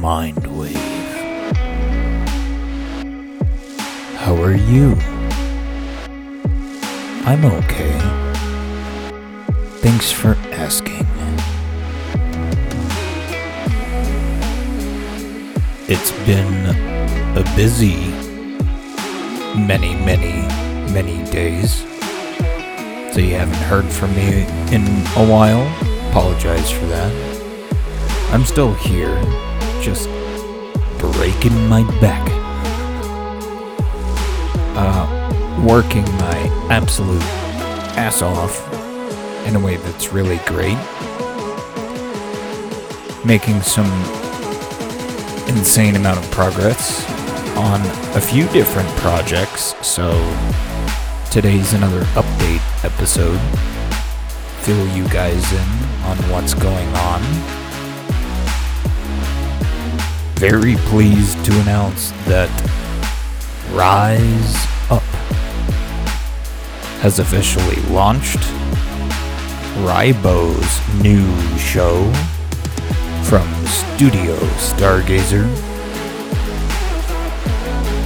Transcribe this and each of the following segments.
Mindwave. How are you? I'm okay. Thanks for asking. It's been a busy many, many, many days. So you haven't heard from me in a while. Apologize for that. I'm still here, just breaking my back. Uh, working my absolute ass off in a way that's really great. Making some insane amount of progress on a few different projects, so today's another update episode. Fill you guys in on what's going on. Very pleased to announce that Rise Up has officially launched. Rybo's new show from Studio Stargazer.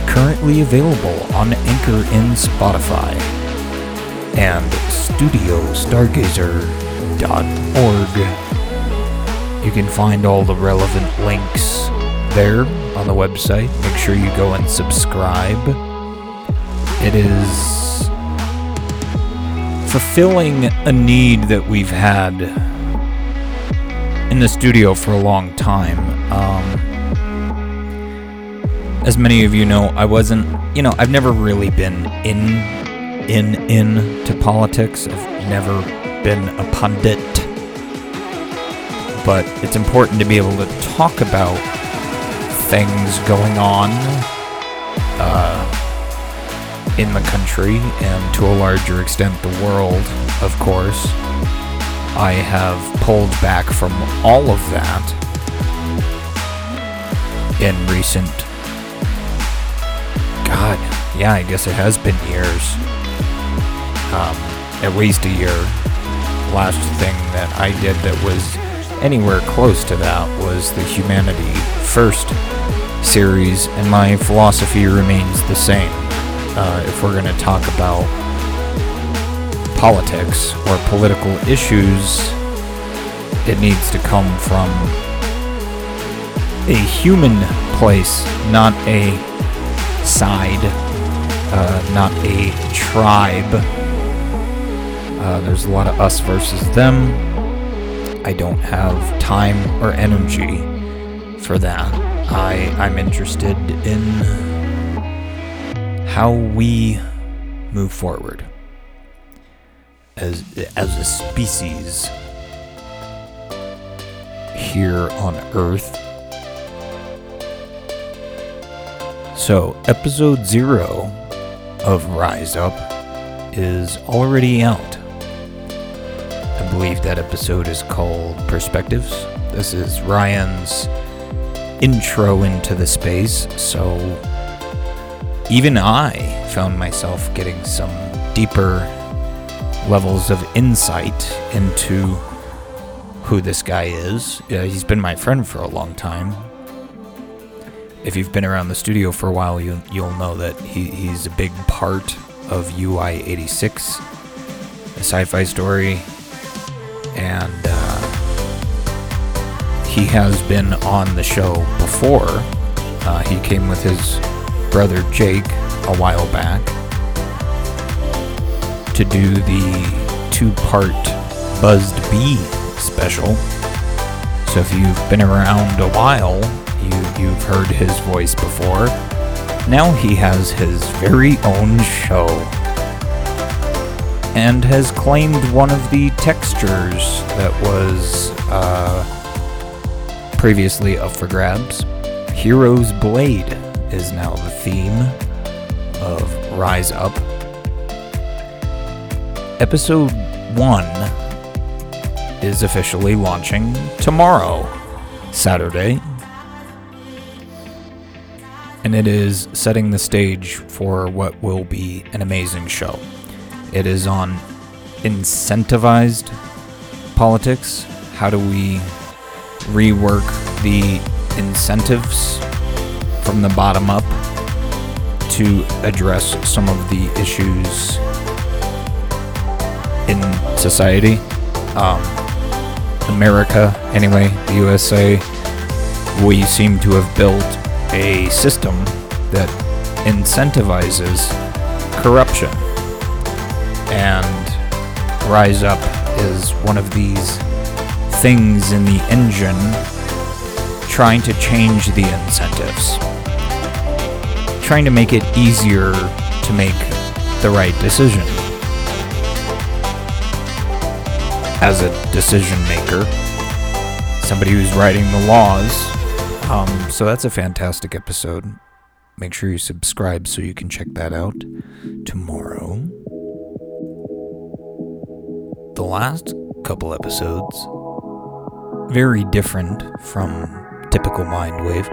Currently available on Anchor and Spotify and studiostargazer.org. You can find all the relevant links there on the website. Make sure you go and subscribe. It is fulfilling a need that we've had in the studio for a long time. Um, as many of you know, I wasn't, you know, I've never really been in, in, in to politics. I've never been a pundit. But it's important to be able to talk about things going on uh, in the country and to a larger extent the world, of course. I have pulled back from all of that in recent. God, yeah, I guess it has been years. Um, at least a year. Last thing that I did that was anywhere close to that was the Humanity First series, and my philosophy remains the same. Uh, if we're going to talk about politics or political issues, it needs to come from a human place, not a side, uh, not a tribe. Uh, there's a lot of us versus them. I don't have time or energy for that. I, I'm interested in how we move forward as as a species here on Earth. So, episode 0 of Rise Up is already out. Believe that episode is called Perspectives. This is Ryan's intro into the space, so even I found myself getting some deeper levels of insight into who this guy is. Uh, he's been my friend for a long time. If you've been around the studio for a while, you, you'll know that he, he's a big part of UI 86, a sci fi story, and uh, he has been on the show before. Uh, he came with his brother Jake a while back to do the two part Buzzed Bee special. So if you've been around a while, you, you've heard his voice before. Now he has his very own show and has claimed one of the textures that was uh, previously up for grabs. Hero's Blade is now the theme of Rise Up. Episode 1 is officially launching tomorrow, Saturday. And it is setting the stage for what will be an amazing show. It is on incentivized politics. How do we rework the incentives from the bottom up to address some of the issues in society. Um, America, anyway, the USA, we seem to have built a system that incentivizes corruption. And Rise Up is one of these things in the engine trying to change the incentives, trying to make it easier to make the right decision. As a decision maker, somebody who's writing the laws. Um, so that's a fantastic episode. Make sure you subscribe so you can check that out tomorrow. The last couple episodes, very different from typical Mindwave,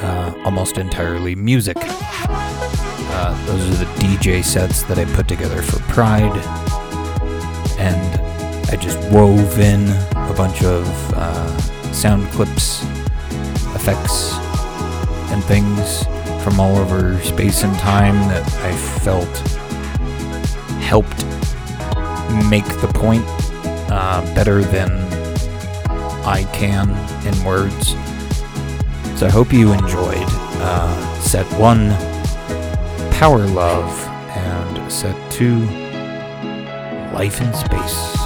uh, almost entirely music. Uh, those are the DJ sets that I put together for Pride, and I just wove in a bunch of uh, sound clips, effects, and things from all over space and time that I felt helped make the point uh, better than I can in words. So I hope you enjoyed uh, set one, Power Love, and set two, Life in Space.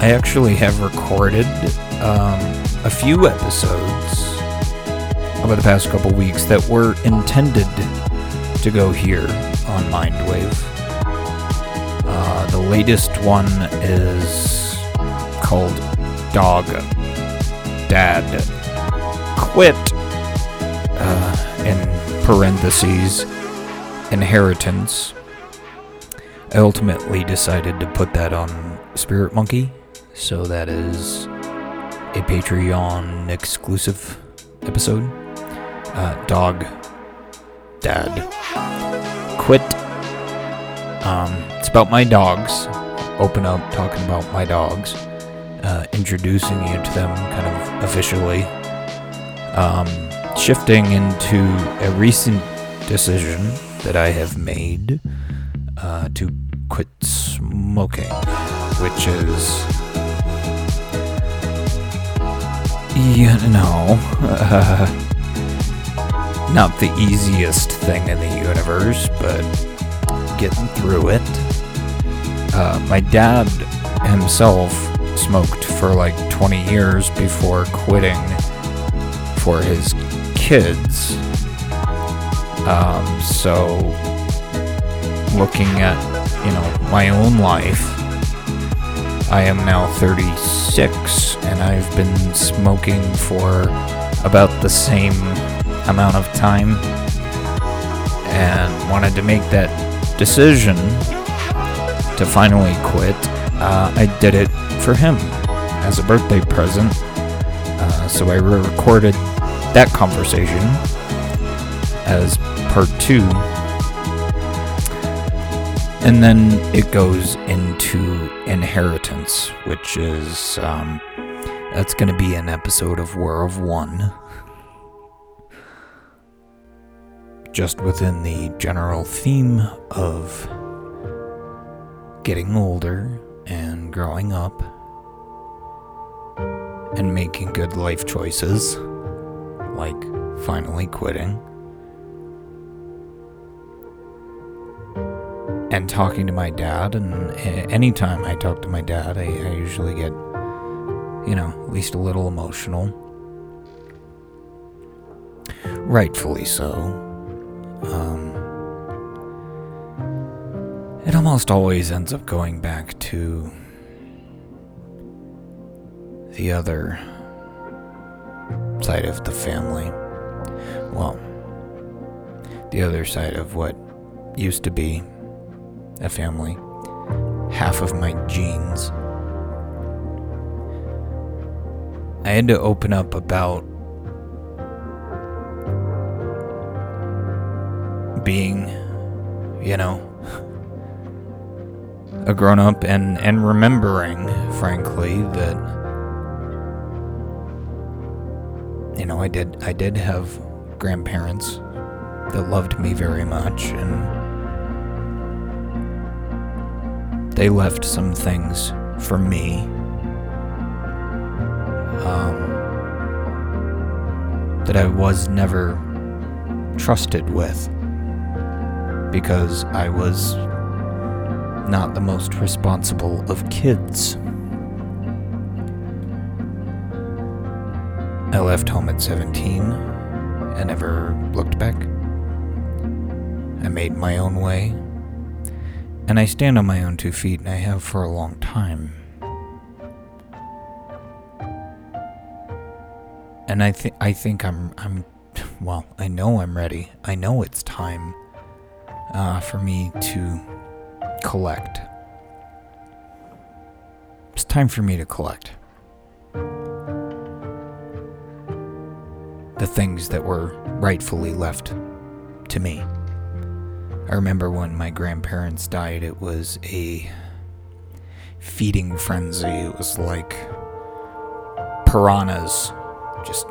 I actually have recorded um, a few episodes over the past couple weeks that were intended to go here on Mindwave. Uh, the latest one is called Dog Dad Quit, uh, in parentheses, Inheritance. I ultimately decided to put that on Spirit Monkey, so that is a Patreon exclusive episode. Uh, dog Dad Quit. Um, it's about my dogs. Open up talking about my dogs. Uh, introducing you to them kind of officially. Um, shifting into a recent decision that I have made uh, to quit smoking, which is you know, uh, not the easiest thing in the universe, but getting through it. Uh, my dad himself smoked for like 20 years before quitting for his kids. Um, so, looking at, you know, my own life, I am now 36 and I've been smoking for about the same amount of time and wanted to make that decision to finally quit. Uh, I did it for him as a birthday present. Uh, so I re recorded that conversation as part two and then it goes into inheritance, which is um, that's going to be an episode of War of One. Just within the general theme of getting older and growing up and making good life choices, like finally quitting. and talking to my dad. And anytime I talk to my dad, I, I usually get, you know, at least a little emotional. Rightfully so. Um, it almost always ends up going back to the other side of the family. Well, the other side of what used to be a family, half of my genes. I had to open up about being, you know, a grown up and, and remembering, frankly, that you know, I did I did have grandparents that loved me very much and they left some things for me. Um, that I was never trusted with because I was not the most responsible of kids. I left home at 17 and never looked back. I made my own way, and I stand on my own two feet, and I have for a long time. And I think I think I'm I'm well, I know I'm ready. I know it's time uh, for me to collect. It's time for me to collect. The things that were rightfully left to me. I remember when my grandparents died, it was a feeding frenzy. It was like piranhas, just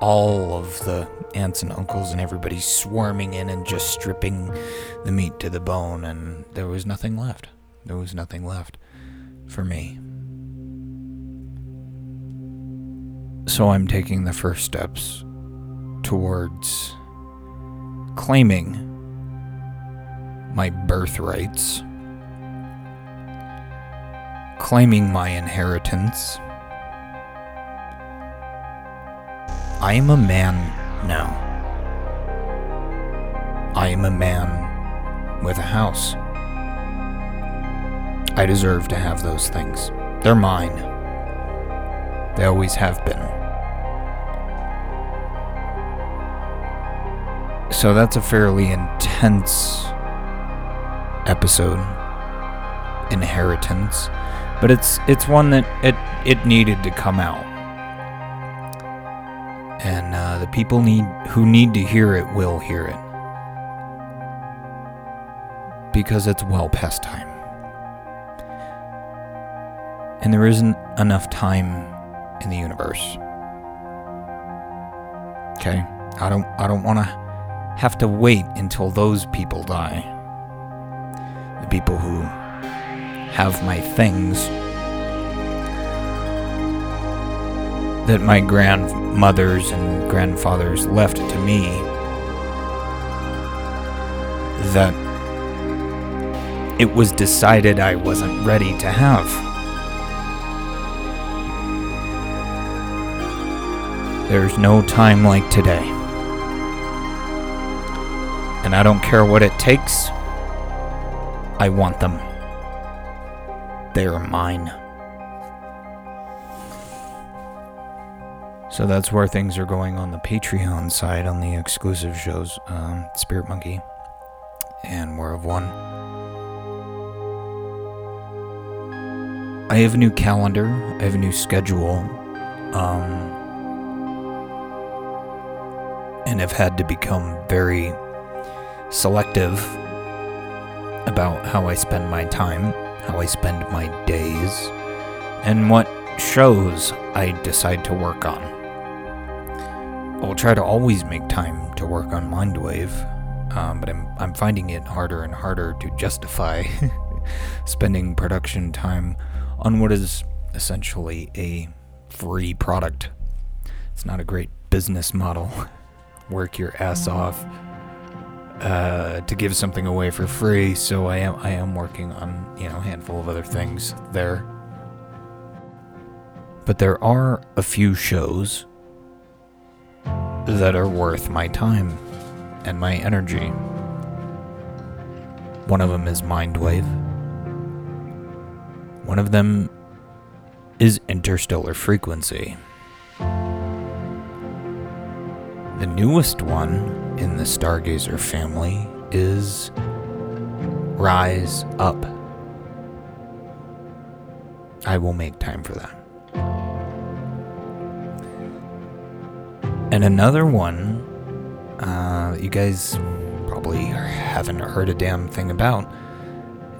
all of the aunts and uncles and everybody swarming in and just stripping the meat to the bone, and there was nothing left. There was nothing left for me. So I'm taking the first steps towards claiming my birthrights, claiming my inheritance. I am a man now. I am a man with a house. I deserve to have those things. They're mine. They always have been. So that's a fairly intense episode. Inheritance. But it's it's one that it it needed to come out and uh, the people need who need to hear it will hear it. Because it's well past time. And there isn't enough time in the universe. Okay? I don't i don't want to have to wait until those people die. The people who have my things that my grandmothers and grandfathers left to me that it was decided I wasn't ready to have. There's no time like today. And I don't care what it takes. I want them. They are mine. So that's where things are going on the Patreon side on the exclusive shows um, Spirit Monkey and War of One. I have a new calendar, I have a new schedule, um, and have had to become very selective about how I spend my time, how I spend my days, and what shows I decide to work on. I will try to always make time to work on Mindwave, um, but I'm, I'm finding it harder and harder to justify spending production time on what is essentially a free product. It's not a great business model. Work your ass off uh, to give something away for free. So I am I am working on you know a handful of other things there. But there are a few shows that are worth my time and my energy. One of them is Mindwave. One of them is Interstellar Frequency. The newest one in the Stargazer family is Rise Up. I will make time for that. And another one, uh, you guys probably haven't heard a damn thing about,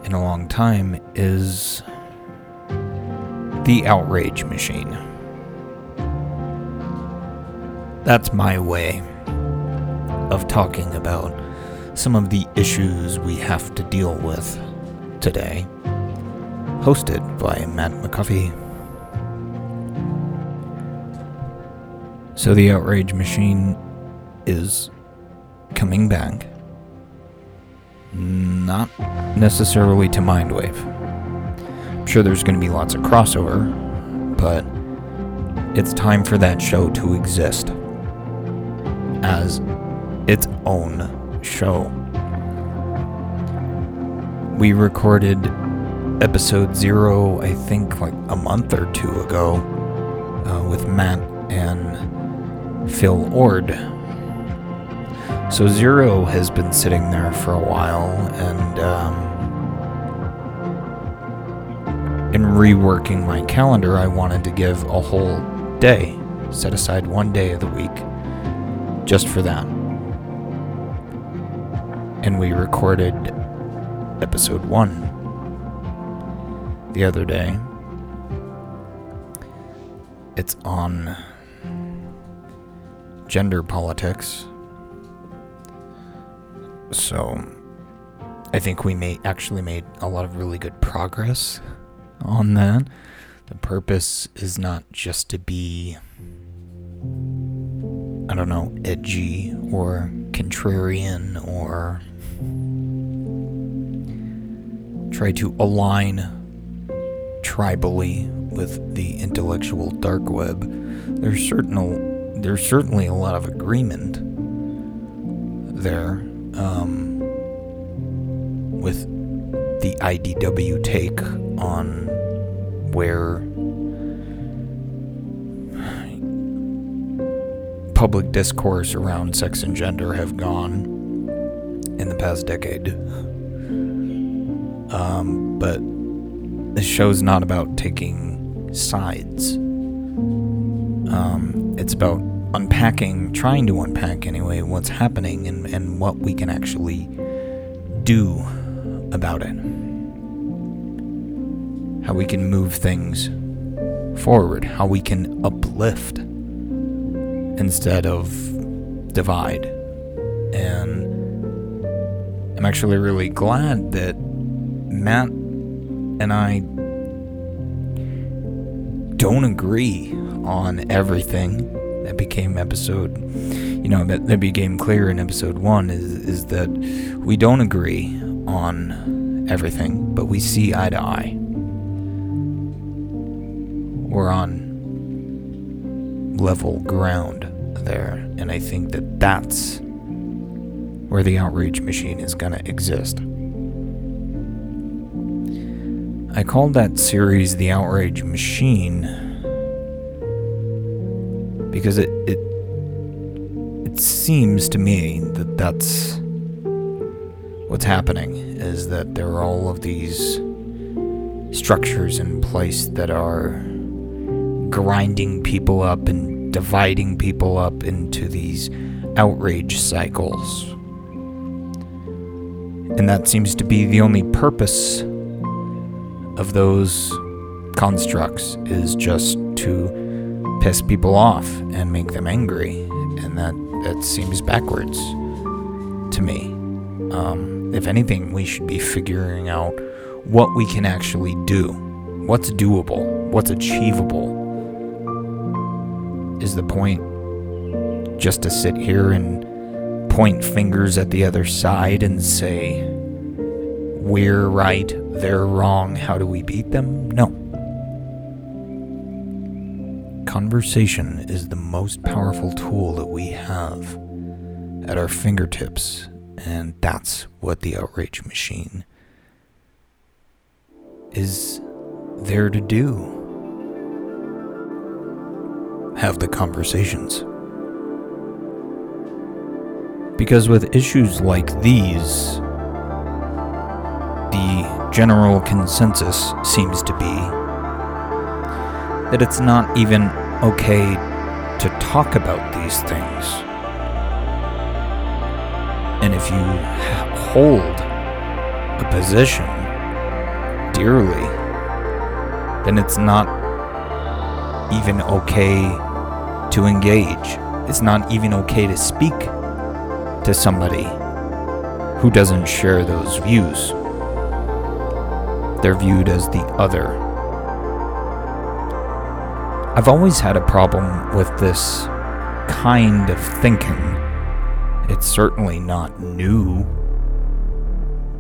in a long time is the outrage machine. That's my way of talking about some of the issues we have to deal with today. Hosted by Matt McCuffey. So, the outrage machine is coming back. Not necessarily to Mindwave. I'm sure there's going to be lots of crossover, but it's time for that show to exist as its own show. We recorded episode zero, I think, like a month or two ago, uh, with Matt and Phil Ord. So zero has been sitting there for a while, and um, in reworking my calendar, I wanted to give a whole day, set aside one day of the week just for that. And we recorded episode one the other day. It's on gender politics. So I think we may actually made a lot of really good progress on that. The purpose is not just to be I don't know, edgy or contrarian or try to align tribally with the intellectual dark web. There's certain there's certainly a lot of agreement there um, with the IDW take on where public discourse around sex and gender have gone in the past decade. Um, but this show's not about taking sides. Um, it's about unpacking, trying to unpack anyway, what's happening and, and what we can actually do about it. How we can move things forward, how we can uplift instead of divide. And I'm actually really glad that Matt and I don't agree on everything that became episode you know that, that became clear in episode one is is that we don't agree on everything but we see eye to eye we're on level ground there, and I think that that's where the outrage machine is going to exist. I called that series the outrage machine because it it it seems to me that that's what's happening is that there are all of these structures in place that are grinding people up and dividing people up into these outrage cycles. And that seems to be the only purpose of those constructs is just to piss people off and make them angry. And that, that seems backwards to me. Um, if anything, we should be figuring out what we can actually do. What's doable? What's achievable? Is the point just to sit here and point fingers at the other side and say, we're right, they're wrong, how do we beat them? No. Conversation is the most powerful tool that we have at our fingertips, and that's what the outrage machine is there to do have the conversations. Because with issues like these, the general consensus seems to be that it's not even okay to talk about these things. And if you hold a position dearly, then it's not even okay to engage. It's not even okay to speak to somebody who doesn't share those views. They're viewed as the other. I've always had a problem with this kind of thinking. It's certainly not new.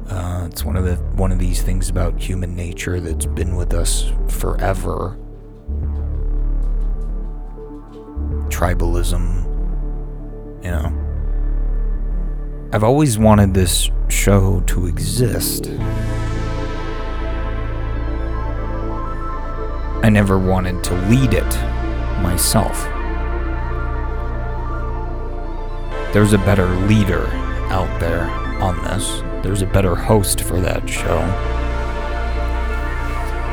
Uh, it's one of the one of these things about human nature that's been with us forever. Tribalism, you know. I've always wanted this show to exist. I never wanted to lead it myself. There's a better leader out there on this. There's a better host for that show.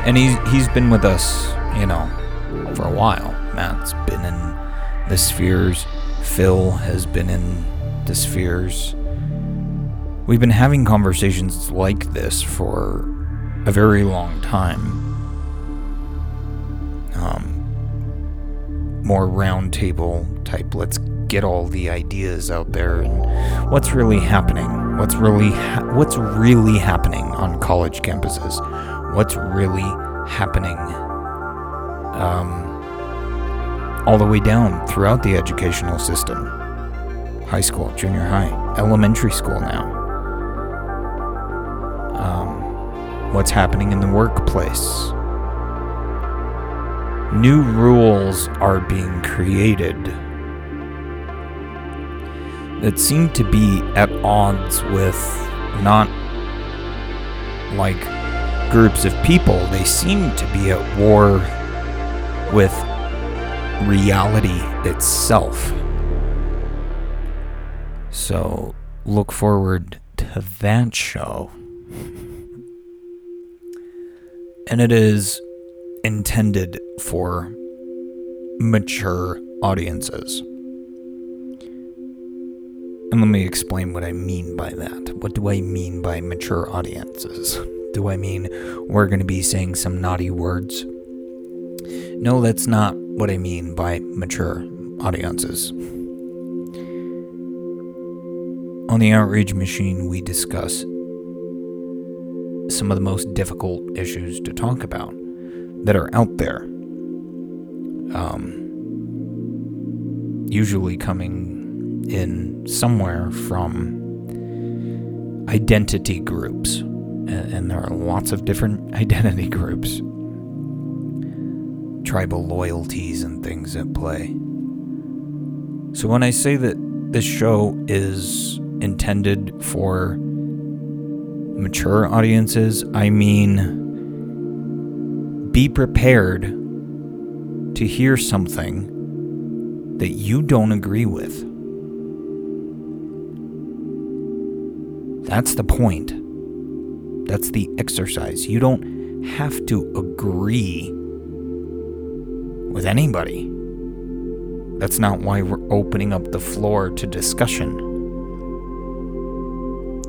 And he's he's been with us, you know, for a while. Matt's been in the spheres. Phil has been in the spheres. We've been having conversations like this for a very long time. Um, more roundtable type. Let's get all the ideas out there and what's really happening. What's really ha- what's really happening on college campuses? What's really happening? Um, all the way down throughout the educational system high school, junior high, elementary school now. Um, what's happening in the workplace? New rules are being created that seem to be at odds with not like groups of people, they seem to be at war with reality itself. So look forward to that show. And it is intended for mature audiences. And let me explain what I mean by that. What do I mean by mature audiences? Do I mean we're going to be saying some naughty words? No, that's not what I mean by mature audiences. On the Outrage Machine, we discuss some of the most difficult issues to talk about that are out there. Um, usually coming in somewhere from identity groups. And there are lots of different identity groups, tribal loyalties, and things at play. So when I say that this show is intended for mature audiences, I mean be prepared to hear something that you don't agree with. That's the point. That's the exercise. You don't have to agree with anybody. That's not why we're opening up the floor to discussion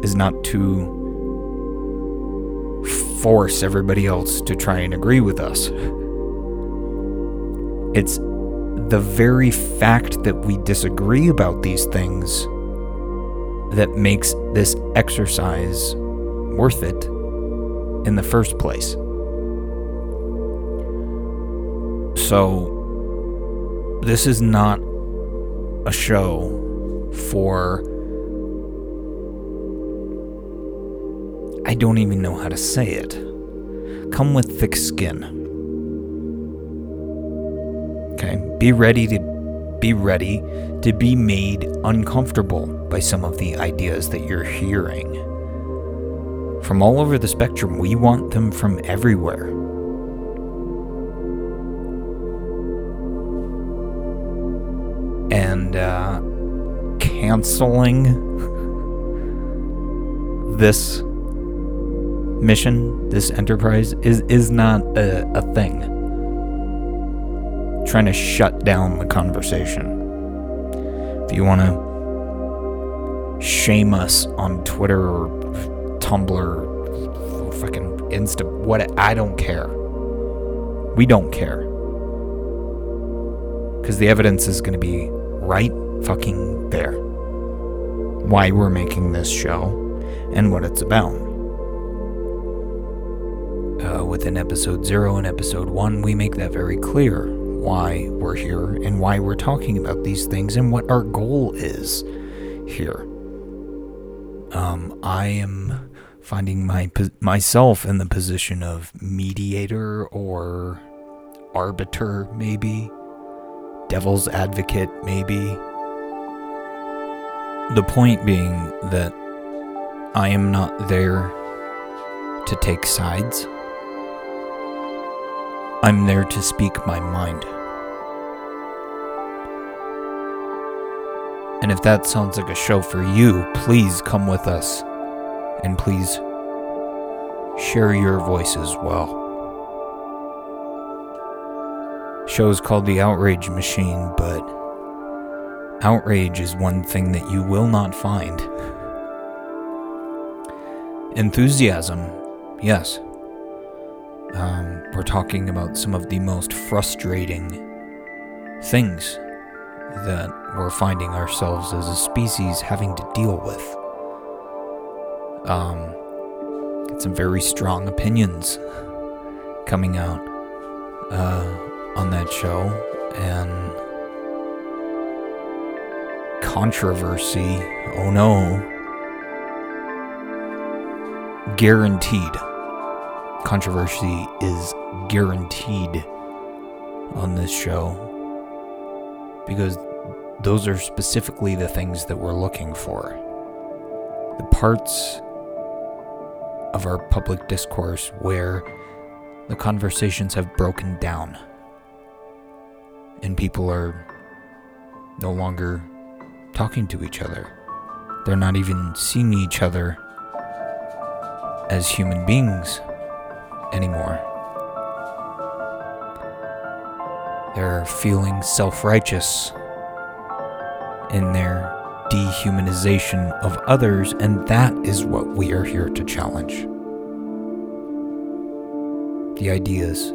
is not to force everybody else to try and agree with us. It's the very fact that we disagree about these things that makes this exercise worth it in the first place. So, this is not a show for I don't even know how to say it. Come with thick skin. Okay? Be ready to be ready to be made uncomfortable by some of the ideas that you're hearing. From all over the spectrum, we want them from everywhere. And uh, canceling this mission, this enterprise, is, is not a, a thing. Trying to shut down the conversation. If you want to shame us on Twitter or Tumblr, fucking Insta. What? I don't care. We don't care. Because the evidence is going to be right fucking there. Why we're making this show and what it's about. Within episode 0 and episode 1, we make that very clear why we're here and why we're talking about these things and what our goal is here. Um, I am finding my myself in the position of mediator or arbiter, maybe devil's advocate, maybe. The point being that I am not there to take sides. I'm there to speak my mind. And if that sounds like a show for you, please come with us. And please share your voice as well. Show is called The Outrage Machine, but outrage is one thing that you will not find. Enthusiasm, yes. Um, we're talking about some of the most frustrating things that we're finding ourselves as a species having to deal with. Um, some very strong opinions coming out uh, on that show, and controversy. Oh no. Guaranteed. Controversy is guaranteed on this show because those are specifically the things that we're looking for. The parts of our public discourse where the conversations have broken down and people are no longer talking to each other. They're not even seeing each other as human beings anymore. They're feeling self righteous in their dehumanization of others, and that is what we are here to challenge. The ideas,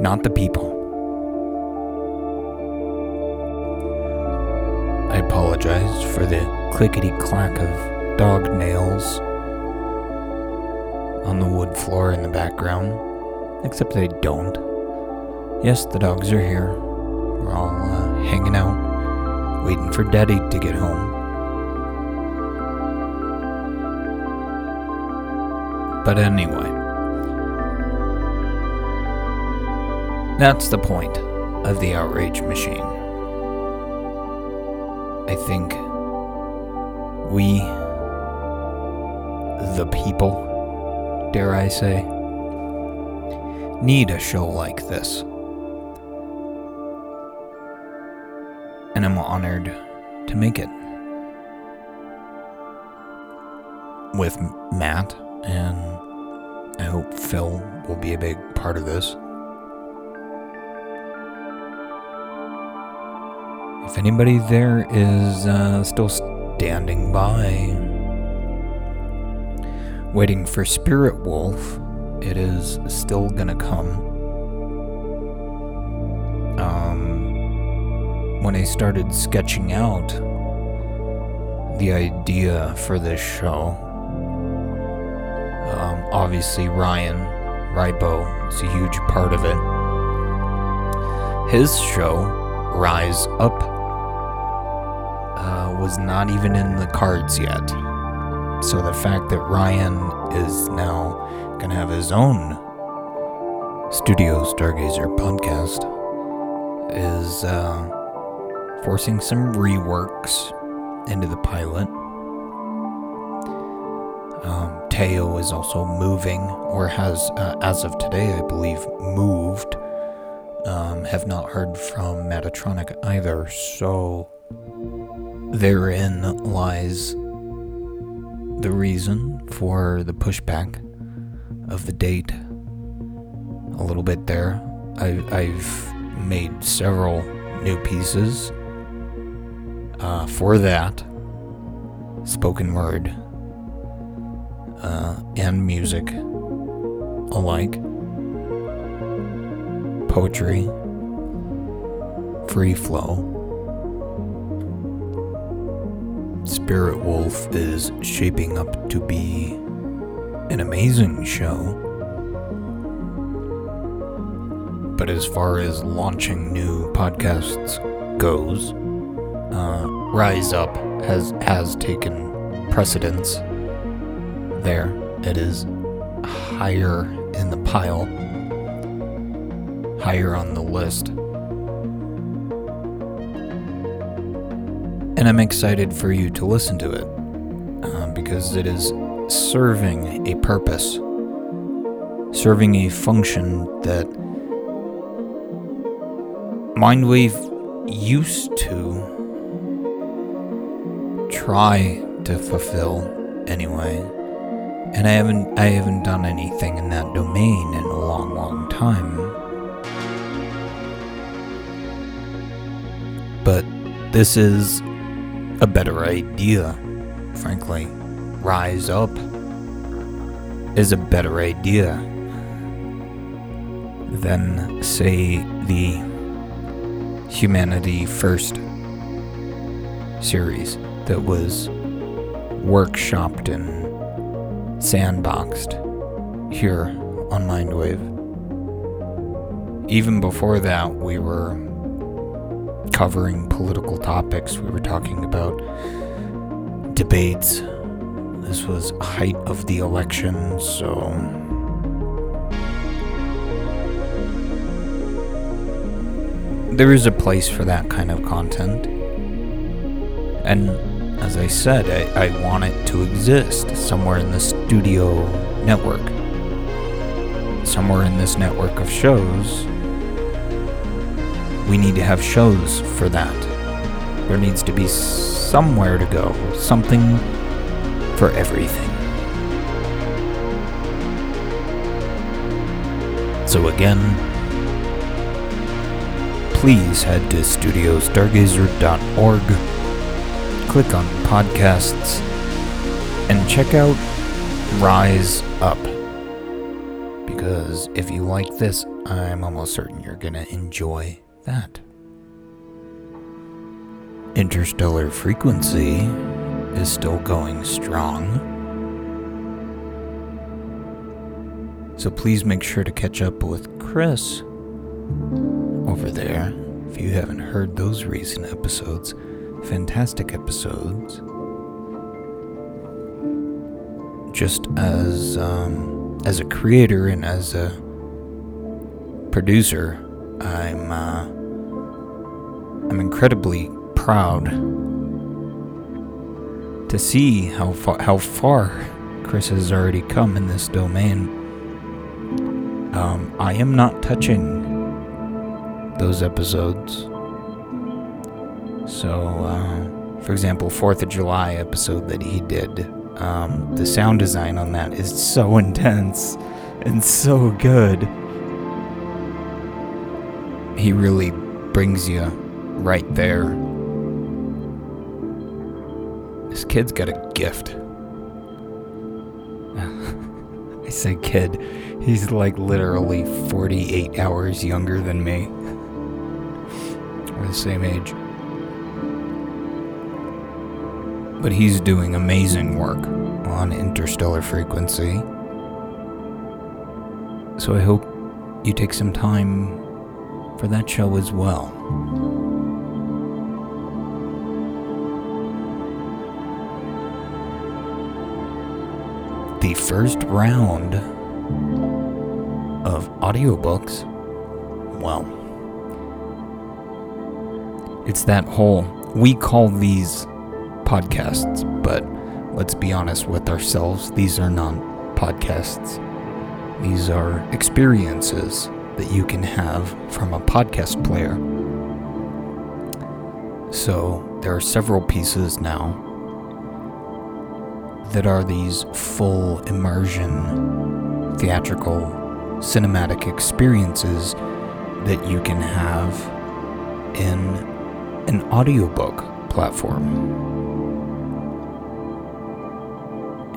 not the people. I apologize for the clickety clack of dog nails on the wood floor in the background, except they don't. Yes, the dogs are here. We're all uh, hanging out, waiting for Daddy to get home. But anyway, that's the point of the outrage machine. I think we, the people, dare I say, need a show like this. and I'm honored to make it with Matt, and I hope Phil will be a big part of this. If anybody there is uh, still standing by, waiting for Spirit Wolf, it is still gonna come. when I started sketching out the idea for this show, um, obviously Ryan Ribo is a huge part of it. His show, Rise Up, uh, was not even in the cards yet. So the fact that Ryan is now going to have his own Studio Stargazer podcast is. Uh, forcing some reworks into the pilot. Um, Teo is also moving, or has, uh, as of today, I believe, moved. Um, have not heard from Metatronic either, so therein lies the reason for the pushback of the date a little bit there. I, I've made several new pieces uh, for that spoken word uh, and music alike, poetry, free flow. Spirit Wolf is shaping up to be an amazing show. But as far as launching new podcasts goes, uh, Rise Up has has taken precedence there. It is higher in the pile, higher on the list. And I'm excited for you to listen to it uh, because it is serving a purpose, serving a function that Mindwave used to try to fulfill anyway. And I haven't I haven't done anything in that domain in a long long time. But this is a better idea, frankly. Rise up is a better idea than say the Humanity First series that was workshopped and sandboxed here on Mindwave. Even before that, we were covering political topics. We were talking about debates. This was height of the election, so there is a place for that kind of content. And as I said, I, I want it to exist somewhere in the studio network. Somewhere in this network of shows, we need to have shows for that. There needs to be somewhere to go, something for everything. So, again, please head to studiostargazer.org click on podcasts and check out Rise Up. Because if you like this, I'm almost certain you're going to enjoy that. Interstellar Frequency is still going strong. So please make sure to catch up with Chris over there if you haven't heard those recent episodes fantastic episodes. Just as um, as a creator and as a producer, I'm uh, I'm incredibly proud to see how far how far Chris has already come in this domain. Um, I am not touching those episodes. So, uh, for example, Fourth of July episode that he did, um, the sound design on that is so intense and so good. He really brings you right there. This kid's got a gift. I say kid, he's like literally 48 hours younger than me. We're the same age. But he's doing amazing work on interstellar frequency. So I hope you take some time for that show as well. First round of audiobooks, well, it's that whole, we call these podcasts, but let's be honest with ourselves, these are not podcasts. These are experiences that you can have from a podcast player. So there are several pieces now that are these full immersion theatrical cinematic experiences that you can have in an audiobook platform.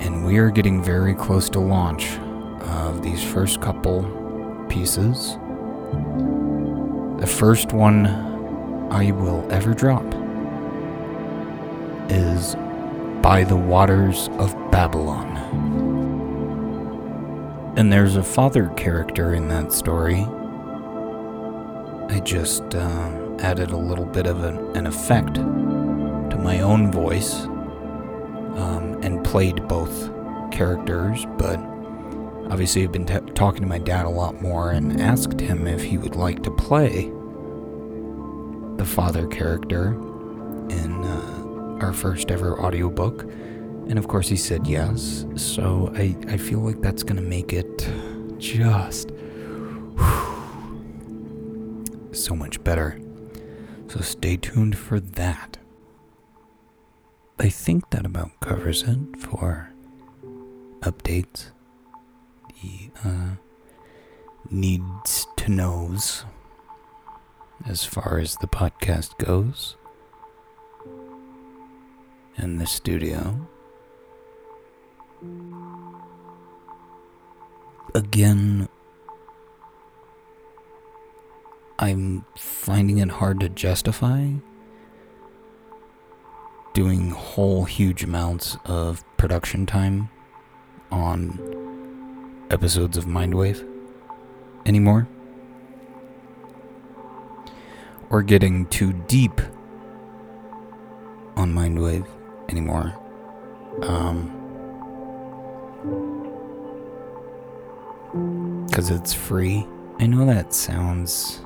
And we are getting very close to launch of these first couple pieces. The first one I will ever drop By the Waters of Babylon. And there's a father character in that story. I just uh, added a little bit of an, an effect to my own voice um, and played both characters, but obviously I've been t- talking to my dad a lot more and asked him if he would like to play the father character our first ever audiobook. And of course, he said yes. So I, I feel like that's going to make it just so much better. So stay tuned for that. I think that about covers it for updates. The uh, needs to knows as far as the podcast goes. In the studio. Again, I'm finding it hard to justify doing whole huge amounts of production time on episodes of Mindwave anymore. Or getting too deep on Mindwave anymore. Um, because it's free. I know that sounds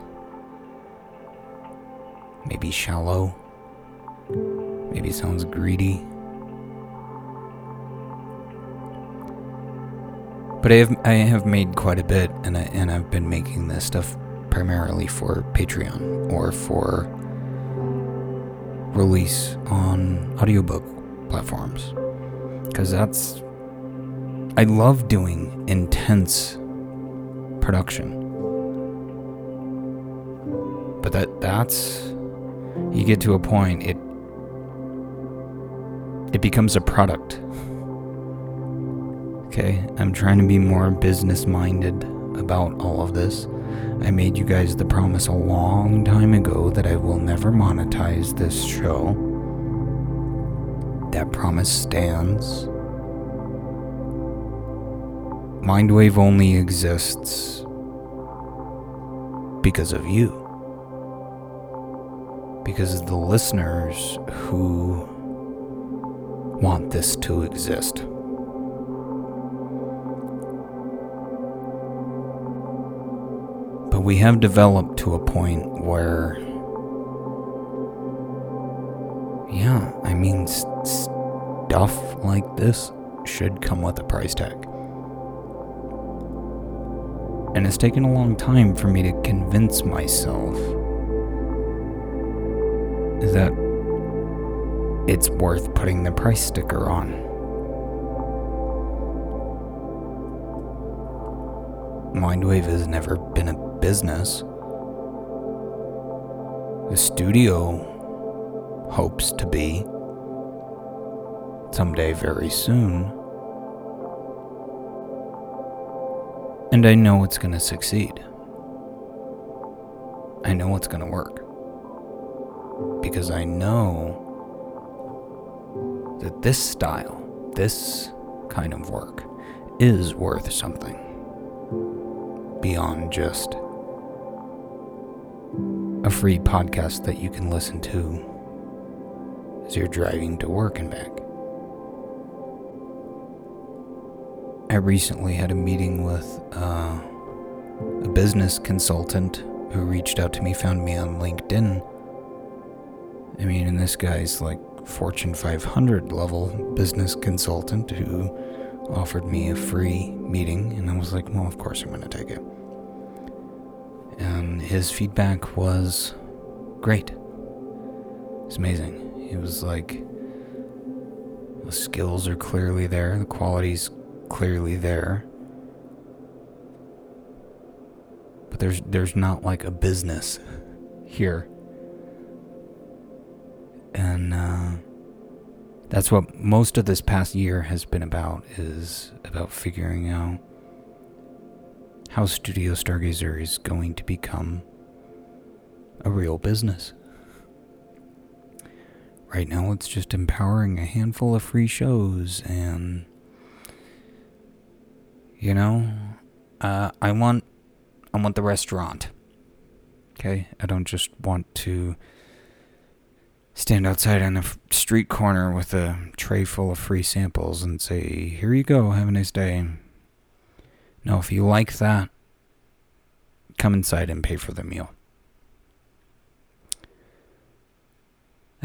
maybe shallow, maybe sounds greedy. But I have I have made quite a bit, and I, and I've been making this stuff primarily for Patreon or for release on audiobook platforms, because that's I love doing intense production. But that that's you get to a point it it becomes a product. Okay, I'm trying to be more business minded about all of this. I made you guys the promise a long time ago that I will never monetize this show. That promise stands. Mindwave only exists because of you because of the listeners who want this to exist. But we have developed to a point where, yeah, I mean, st- stuff like this should come with a price tag. And it's taken a long time for me to convince myself that it's worth putting the price sticker on. Mindwave has never been a business. The studio hopes to be someday very soon. And I know it's going to succeed. I know it's going to work because I know that this style, this kind of work, is worth something beyond just a free podcast that you can listen to as you're driving to work and back. I recently had a meeting with uh, a business consultant who reached out to me, found me on LinkedIn I mean, and this guy's like Fortune 500 level business consultant who offered me a free meeting, and I was like, well, of course I'm going to take it. And his feedback was great. It's amazing. He was like, the skills are clearly there, the quality's clearly there. But there's there's not like a business here and uh, That's what most of this past year has been about is about figuring out how Studio Stargazer is going to become a real business. Right now, it's just empowering a handful of free shows, and you know, uh, I want, I want the restaurant. Okay, I don't just want to stand outside on a street corner with a tray full of free samples and say, "Here you go, have a nice day." No, if you like that, come inside and pay for the meal.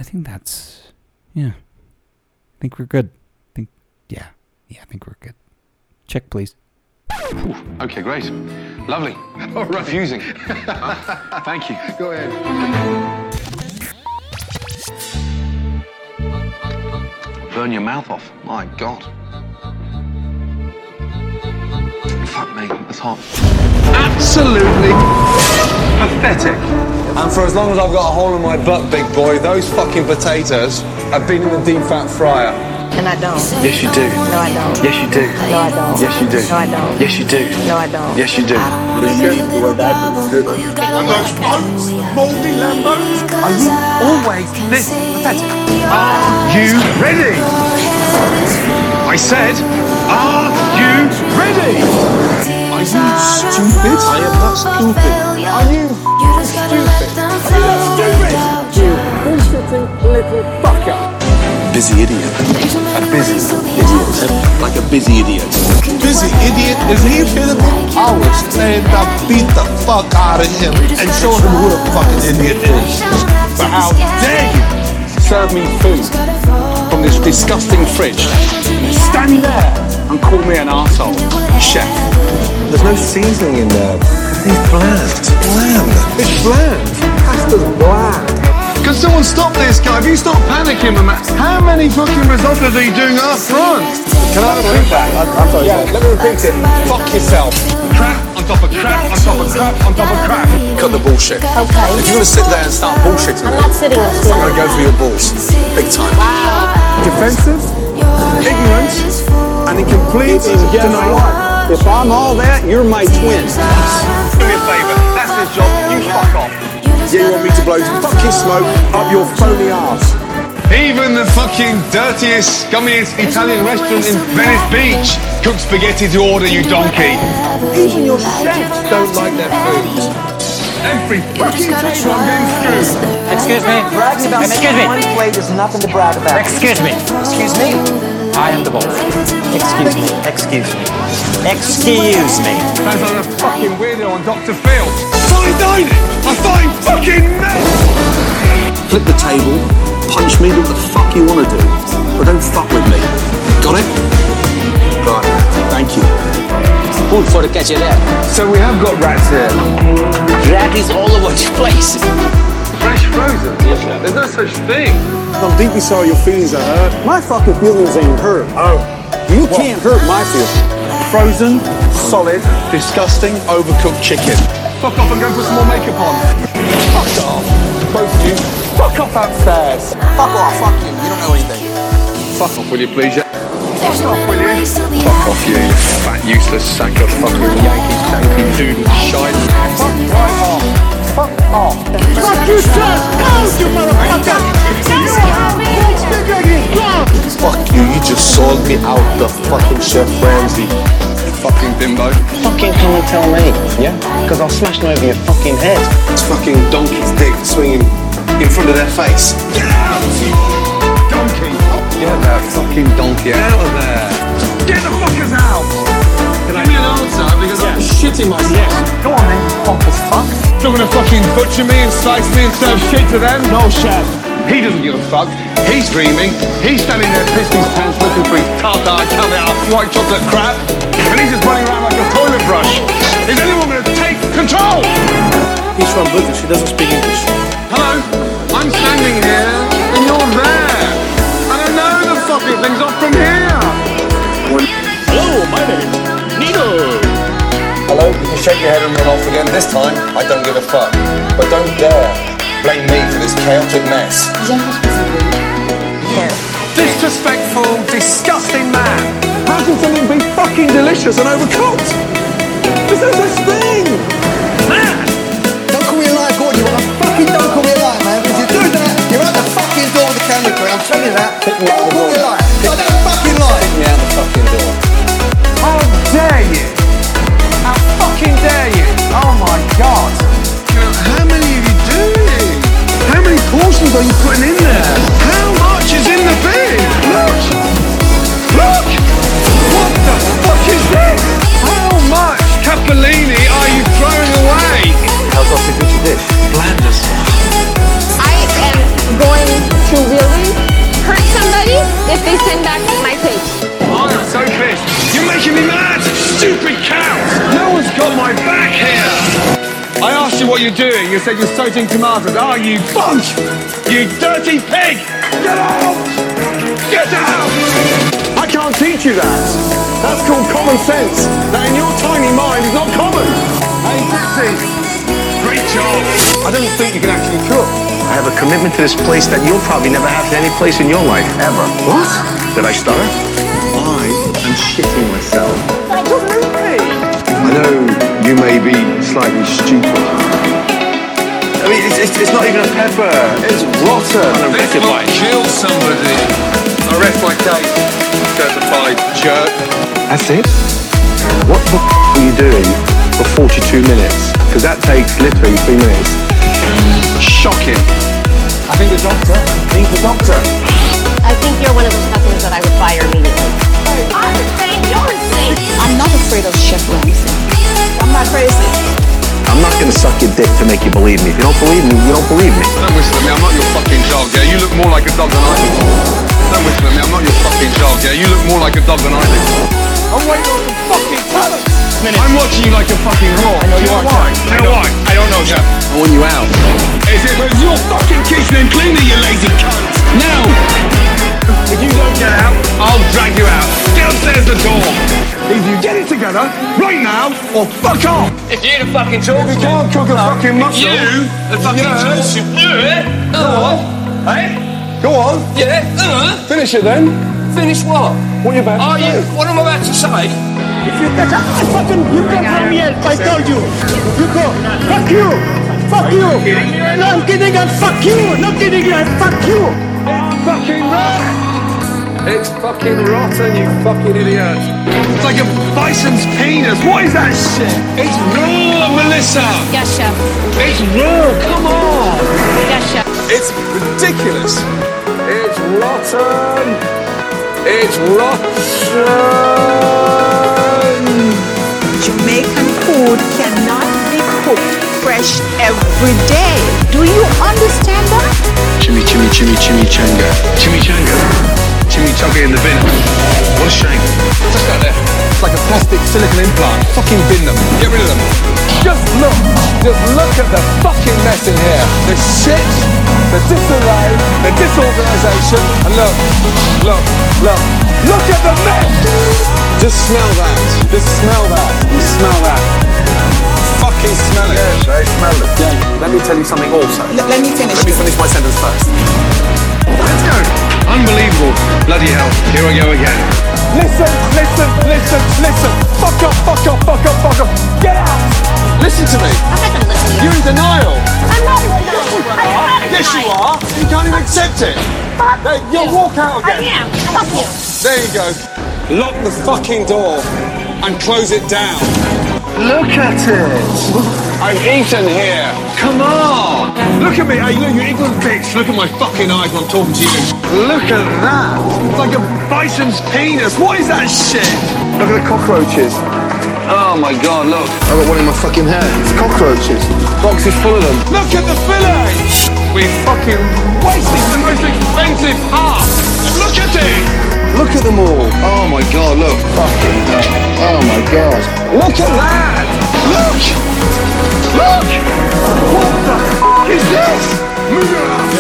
I think that's yeah. I think we're good. I think yeah. Yeah, I think we're good. Check please. Okay, great. Lovely. All right. Confusing. Uh, thank you. Go ahead. Burn your mouth off. My God. Fuck me, that's hot. Absolutely pathetic. And for as long as I've got a hole in my butt, big boy, those fucking potatoes have been in the deep fat fryer. And I don't. Yes, you do. No, I don't. Yes, you do. No, I don't. Yes, you do. No, I don't. Yes, you do. No, I don't. Yes, you do. And those blokes, mouldy Lambos. Are you always this pathetic? Are you ready? I said, are you ready? Are you stupid? I am not stupid. Are you stupid? Are You stupid? You bullshitting little fucker? Busy idiot. A busy idiot. Like a busy idiot. Busy idiot? Is he available? I will stand up, beat the fuck out of him, and show him who the fucking idiot is. But how dare you serve me food from this disgusting fridge? Stand there and call me an arsehole. Chef. There's no seasoning in there. It's bland. It's bland. It's bland. Pasta's bland. Can someone stop this guy? If you stop panicking, man. How many fucking risottos are you doing up front? Can I repeat that? I'm sorry. Yeah, let me repeat it. Fuck yourself. Crap on top of crap on top of crap on top of crap. Cut the bullshit. Okay. If you're gonna sit there and start bullshitting I'm not sitting there. I'm gonna go for your balls. Big time. Defensive, ignorant, and in complete denial. If I'm all that, you're my twin. Do me a favour. That's his job. You fuck off. Yeah, you want me to blow fucking smoke up your phony ass. Even the fucking dirtiest, scummiest Italian restaurant in Venice Beach cooks spaghetti to order, you donkey. Even your chefs don't like their food. Every fucking table I'm getting screwed. Excuse me. Bragging about Excuse me. making one plate is nothing to brag about. Excuse me. Excuse me. I am the boss. Excuse me. Excuse me. Excuse me. Sounds like a fucking weirdo on Dr. Phil. Fine dining! I find fucking mess! Flip the table, punch me, do what the fuck you wanna do. But don't fuck with me. Got it? Right. Thank you. Pull for the catch it there. So we have got rats here. Rat is all over the place. Fresh frozen. There's no such thing. I'm deeply sorry your feelings are hurt. My fucking feelings ain't hurt. Oh. You can't hurt my feelings. Frozen, solid, disgusting, overcooked chicken. Fuck off and go put some more makeup on. Fuck off. Both of you. Fuck off upstairs. Fuck off, fuck you. You don't know anything. Fuck off, will you please? Yeah. Fuck off, will you? Fuck off, you fat, useless sack of fucking Yankee stanky doodle shite. Fuck right off. Fuck off. Fuck you, sir! Go, you motherfucker! Fuck you, you just sold me out the fucking Chef Ramsay. Fucking bimbo. Fucking come and tell me, yeah? Because I'll smash them over your fucking head. It's fucking donkey's dick swinging in front of their face. Get out! Donkey! Get that fucking donkey out of there! Get the fuckers out! Give me an answer because I'm shitting myself. Go on then, pop as fuck. Still gonna fucking butcher me and slice me and serve shit to them? No, chef. He doesn't give a fuck. He's dreaming. He's standing there pissing his pants looking for his tartar, caviar, white chocolate crap. And he's just running around like a toilet brush. Is anyone gonna take control? He's from British, he doesn't speak English. Hello, I'm standing here and you're there. And I know the fucking thing's off from here. Hello, oh, my name is Nino. Hello, you can shake your head and run off again. This time, I don't give a fuck. But don't dare blame me for this chaotic mess. Here. disrespectful, disgusting man. How can something be fucking delicious and overcooked? There's no such thing. Man. Don't call me a liar, Gordon. You want to fucking don't call me a liar, man. Because you're doing that, you're at the fucking door of the camera crew. I'm telling you that. Are you putting in there? How much is in the bin? Look! Look! What the fuck is this? How much capellini are you throwing away? How's that a good dish? I am going to really hurt somebody if they send back my page. Oh, I am so pissed. You're making me mad! Stupid cows! No one's got my back what you're doing. You said you're sauteing tomatoes. Are you bunk? You dirty pig! Get out! Get out! I can't teach you that. That's called common sense. That in your tiny mind is not common. Hey, Dixie. Great job. I don't think you can actually cook. I have a commitment to this place that you'll probably never have to any place in your life, ever. What? Did I stutter? I am shitting myself. What does it mean? I know you may be slightly stupid. I mean, it's, it's, it's not even a pepper. It's rotten. This will kill somebody. Arrest my case. Certified jerk. That's it? What the f- are you doing for 42 minutes? Because that takes literally three minutes. Shocking. I think the doctor. I think the doctor. I think you're one of those customers that I would fire immediately. I'm insane. You're insane. I'm not afraid of Chef Ramsay. I'm not crazy. I'm not going to suck your dick to make you believe me. If you don't believe me, you don't believe me. Don't whistle at me. I'm not your fucking dog. Yeah, you look more like a dog than I do. Don't whistle at me. I'm not your fucking dog. Yeah, you look more like a dog than I do. I'm waiting on some fucking talent. I'm watching you like a fucking raw. I know you, are. Why? Do you know why? I don't know, Jeff. I want you out. Is it was your fucking kitchen and cleaner, you lazy cunt? Now! If you don't get out, I'll drag you out. Get upstairs the door. Either you get it together right now, or fuck off. If you the fucking talk, If you can't cook a fucking mushroom, you the fucking Yes. talk should do it. Uh, hey? go on, Yeah. Uh-huh. finish it then. finish what? What are you about Are to you? do? What am I about to say? If you get out, I fucking, you come from here, I told you. You go. Fuck you. Fuck you. No, I'm kidding, and fuck you. No kidding, and fuck you. Fucking right. It's fucking rotten, you fucking idiot. It's like a bison's penis. What is that shit? It's raw, Melissa. Yes, chef. It's raw. Come on. Yes, chef. It's ridiculous. It's rotten. It's rotten. Jamaican food cannot be cooked fresh every day. Do you understand that? Chimmy, chimmy, chimmy, chimichanga. Chimichanga. Chimichanga in the bin. What a shame. Just go there. It's like a plastic silicone implant. Fucking bin them. Get rid of them. Just look. Just look at the fucking mess in here. The shit, the disarray, the disorganization. And look, look, look. Look at the mess. Just smell that. Just smell that. You smell that. Fucking smell it. Yes, I smell it. Yeah. Let me tell you something also. L- let me finish. Let me finish my sentence first. Let's go. Unbelievable. Bloody hell. Here I go again. Listen, listen, listen, listen. Fuck off, fuck off, fuck off, fuck off. Get out. Listen to me. I'm not gonna listen to you. You're in denial. I'm not in denial. I'm not Yes, you are. You can't even accept it. Fuck Hey, you'll walk out I again. am. Fuck you. There you go. Lock the fucking door and close it down. Look at it. I'm eaten here. Come on. Look at me. Hey, look, you ignorant bitch. Look at my fucking eyes when I'm talking to you. Look at that. It's like a bison's penis. What is that shit? Look at the cockroaches. Oh my god, look. I got one in my fucking hair. It's cockroaches. Box is full of them. Look at the fillet. We fucking wasted the most expensive part. Look at it. Look at them all. Oh my god, look. Fucking hell. Oh my god. Look at that! Look! Look! What the f- is this? Move it up!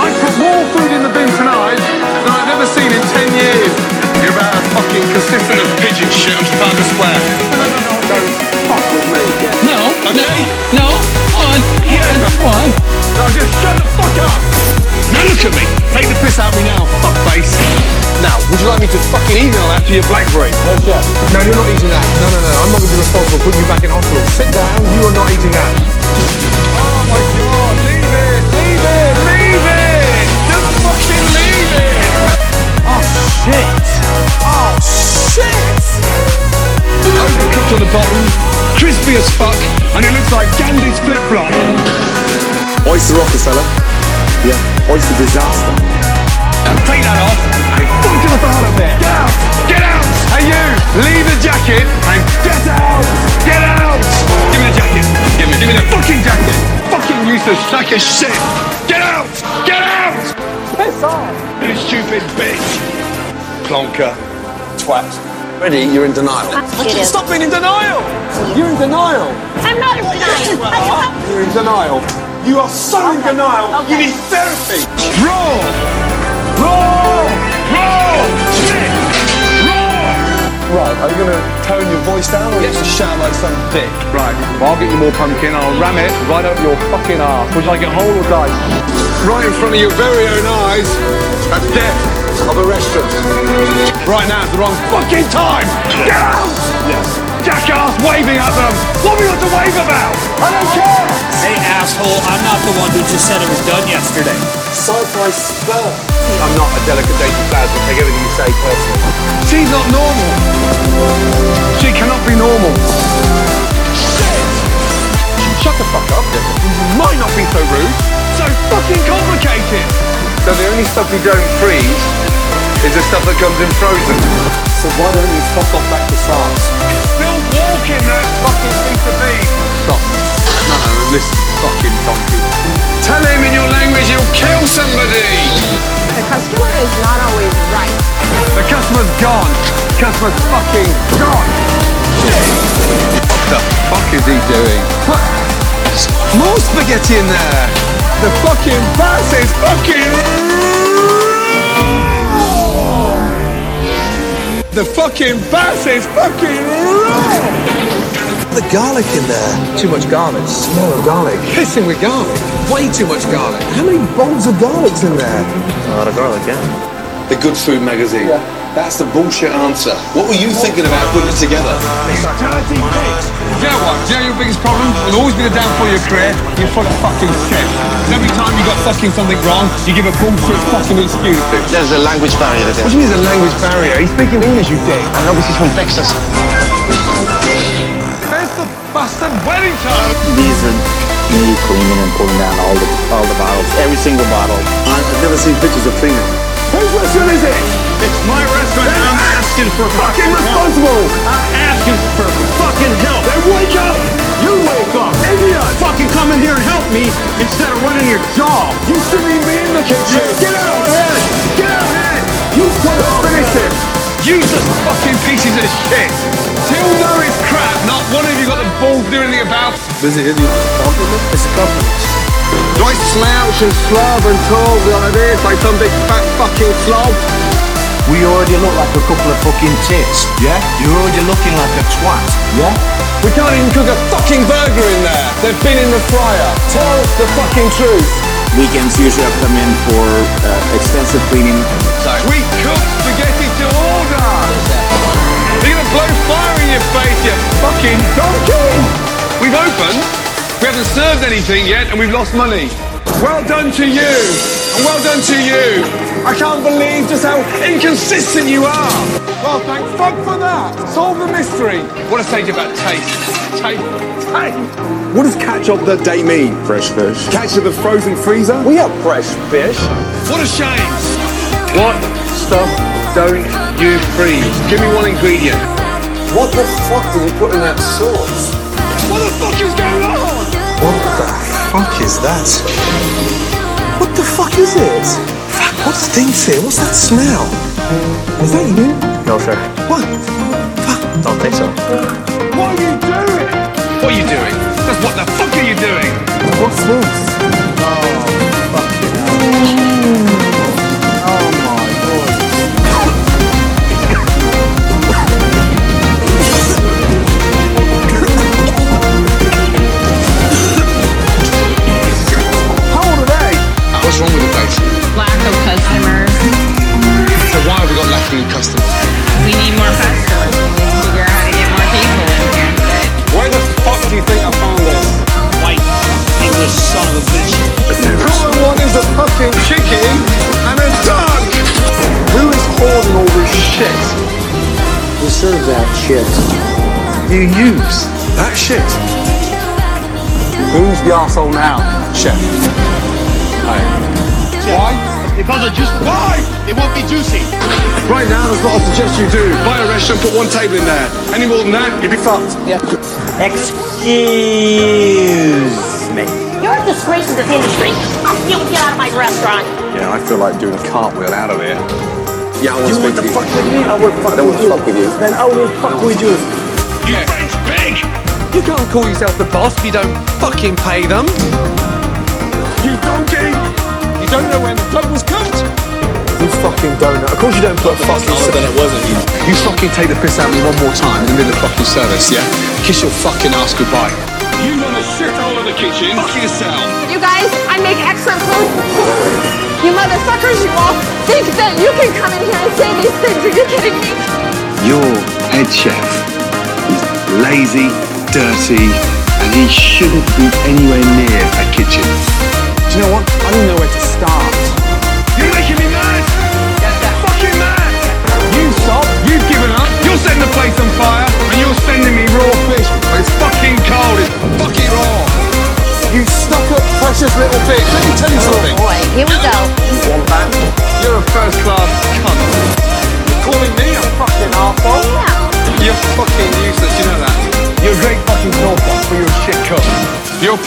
I put more food in the bin tonight than I've ever seen in 10 years. You're about as fucking consistent as pigeon shit on Trafalgar Square. No, no, no, don't fuck with me. No. Okay? No. Yeah. On. No, just shut the fuck up! Now look at me! Take the piss out of me now, fuck face. Now, would you like me to fucking email that to your BlackBerry? No, chef. No, you're not eating that. No, no, no. I'm not going to be responsible for putting you back in hospital. Sit down. You are not eating that. Oh my god. Leave it. Leave it. Leave it. Just fucking leave it. Oh shit. Oh shit. Overcooked on the bottom, crispy as fuck, and it looks like Gandhi's flip flop. Oyster Rockefeller. Yeah. Oyster disaster. Take that off and fucking the out of there. Get out! Get out! Hey you! Leave the jacket and get out! Get out! Give me the jacket. Give me, give me the fucking jacket. Fucking useless sack of shit. Get out! Get out! Piss off! You stupid bitch. Plonker. Twat. Ready? You're in denial. It is. Stop being in denial. You're in denial. I'm not in denial. You're in denial. You are so in denial. You Okay. need therapy. Raw! Raw! Raw! Shit! Raw! Right, are you going to tone your voice down or are you just shout like some dick? Right, well, I'll get you more pumpkin. I'll ram it right up your fucking ass. Would you like it whole or dice? Right in front of your very own eyes. That's death of a restaurant. Right now, it's the wrong fucking time. Get out! Yes. Jackass waving at them. What have we got to wave about? I don't care. Hey, asshole, I'm not the one who just said it was done yesterday. Sci-fi spur. I'm not a delicate dainty flowers. I take everything you say personally. She's not normal. She cannot be normal. Shit! Shut the fuck up. You might not be so rude. So fucking complicated. So the only stuff we don't freeze is the stuff that comes in frozen. So why don't you fuck off back to SARS? Still walking that fucking piece of beef. Stop. No, no, listen, fucking donkey. Tell him in your language he'll kill somebody. The customer is not always right. The customer's gone. Customer's fucking gone. What the fuck is he doing? What? More spaghetti in there. The fucking bass is fucking. The fucking bass is fucking raw. The garlic in there. Too much garlic. Smell of garlic. Hissing with garlic. Way too much garlic. How many bowls of garlic's in there? A lot of garlic, yeah. The Good Food magazine. That's the bullshit answer. What were you thinking about putting it together? Dirty pig. Do you know what? Do you know your biggest problem? It'll always be the downfall of your career. You're full of fucking shit. And every time you got fucking something wrong, you give a bullshit fucking excuse. There's a language barrier What there. do you mean there's a language barrier? He's speaking English, you dick. I know this is from Texas. There's the bastard Wellington. These are me cleaning and pulling down all the all the bottles, every single bottle. I- I've never seen pictures of cleaning. Whose restaurant is it? It's my restaurant and I'm asking for fucking responsible. I'm asking for fucking help. Then wake up. You wake up. Idiot. Fucking come in here and help me instead of running your job. You shouldn't even be in the kitchen. Get out of here. Get out of here. You could have finished it. Useless fucking pieces of shit. Till know it's crap. Not one of you got the balls to do anything about. Visit you compliment? It's a compliment. Do I slouch and slub and talk like this, like some big fat fucking slob? We already look like a couple of fucking tits, yeah? You're already looking like a twat, yeah? We can't even cook a fucking burger in there. They've been in the fryer. Tell the fucking truth. Weekends usually I come in for uh, extensive cleaning. We cook spaghetti to order. You're gonna blow fire in your face, you fucking donkey. We've opened. We haven't served anything yet, and we've lost money. Well done to you, and well done to you. I can't believe just how inconsistent you are. Well, thank fuck for that. Solve the mystery. What I say to you about taste? Taste. Taste. What does catch up the day mean? Fresh fish. Catch of the frozen freezer? We have fresh fish. What a shame! What stuff don't you freeze? Give me one ingredient. What the fuck did you put in that sauce? What the fuck is going on? What the fuck is that? What the fuck is it? What's what stinks here? What's that smell? Is that you? No, sir. What? Fuck. Don't think so. What You use that shit. Who's the asshole now, chef? Hey. Why? Because I just why? It won't be juicy. Right now, there's what I suggest you do. Buy a restaurant, put one table in there. Any more than that, you'd be fucked. Yeah. Excuse me. You're a disgrace to this industry. I'll get out of my restaurant. Yeah, I feel like doing a cartwheel out of here. Yeah, I want to You speak want to to you. fuck with me? I will fuck I don't want with to you. fuck with you. Then I will fuck with you. You French pig! You can't call yourself the boss if you don't fucking pay them. You donkey! You don't know when the bloke was cut! You fucking donut. Of course you don't put a fucking... then it wasn't you. You fucking take the piss out of me one more time in the middle of fucking service, yeah? Kiss your fucking ass goodbye. You run a shithole in the kitchen. Fuck yourself. You guys, I make excellent food. You motherfuckers, you all think that you can come in here and say these things. Are you kidding me? Your head chef is lazy, dirty, and he shouldn't be anywhere near a kitchen. Do you know what? I don't know where to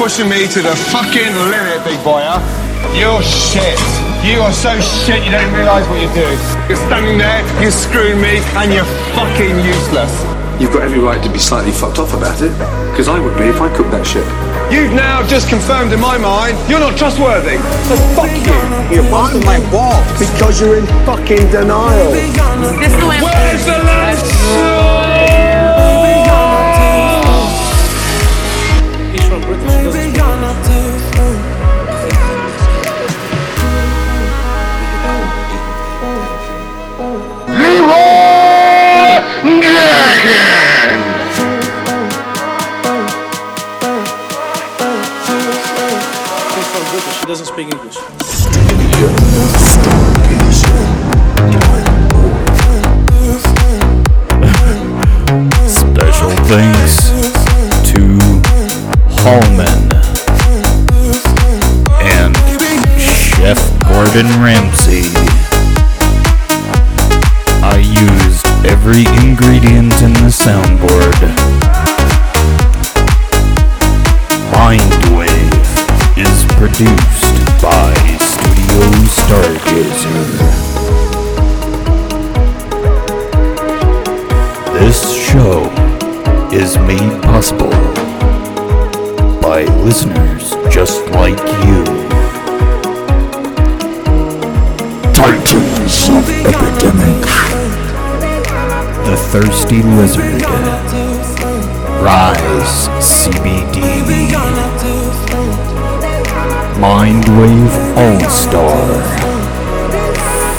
pushing me to the fucking limit, big boy, huh? You're shit. You are so shit you don't realise what you're doing. You're standing there, you're screwing me, and you're fucking useless. You've got every right to be slightly fucked off about it, because I would be if I cooked that shit. You've now just confirmed in my mind you're not trustworthy. So fuck you. You're busting my balls. Because you're in fucking denial. This is Where's the last British. Is made possible by listeners just like you. Titans of Epidemic. The Thirsty Lizard. Rise CBD. Mindwave All Star.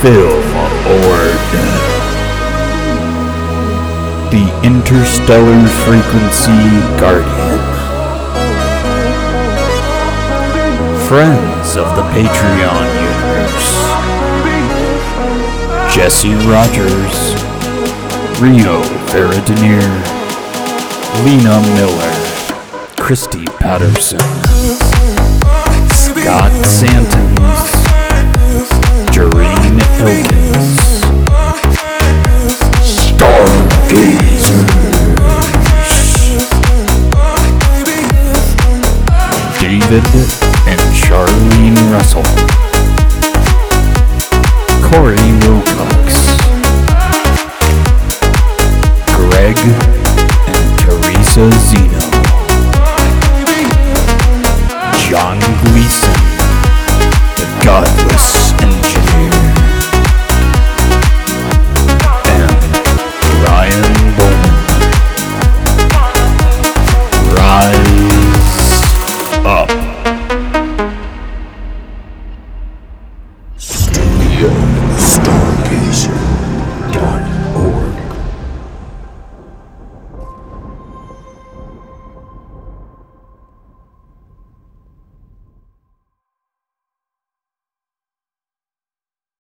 Film The Interstellar Frequency Guardian. Friends of the Patreon universe. Jesse Rogers. Rio Veridinier. Lena Miller. Christy Patterson. Scott Santons. Jareen Elkins. David and Charlene Russell.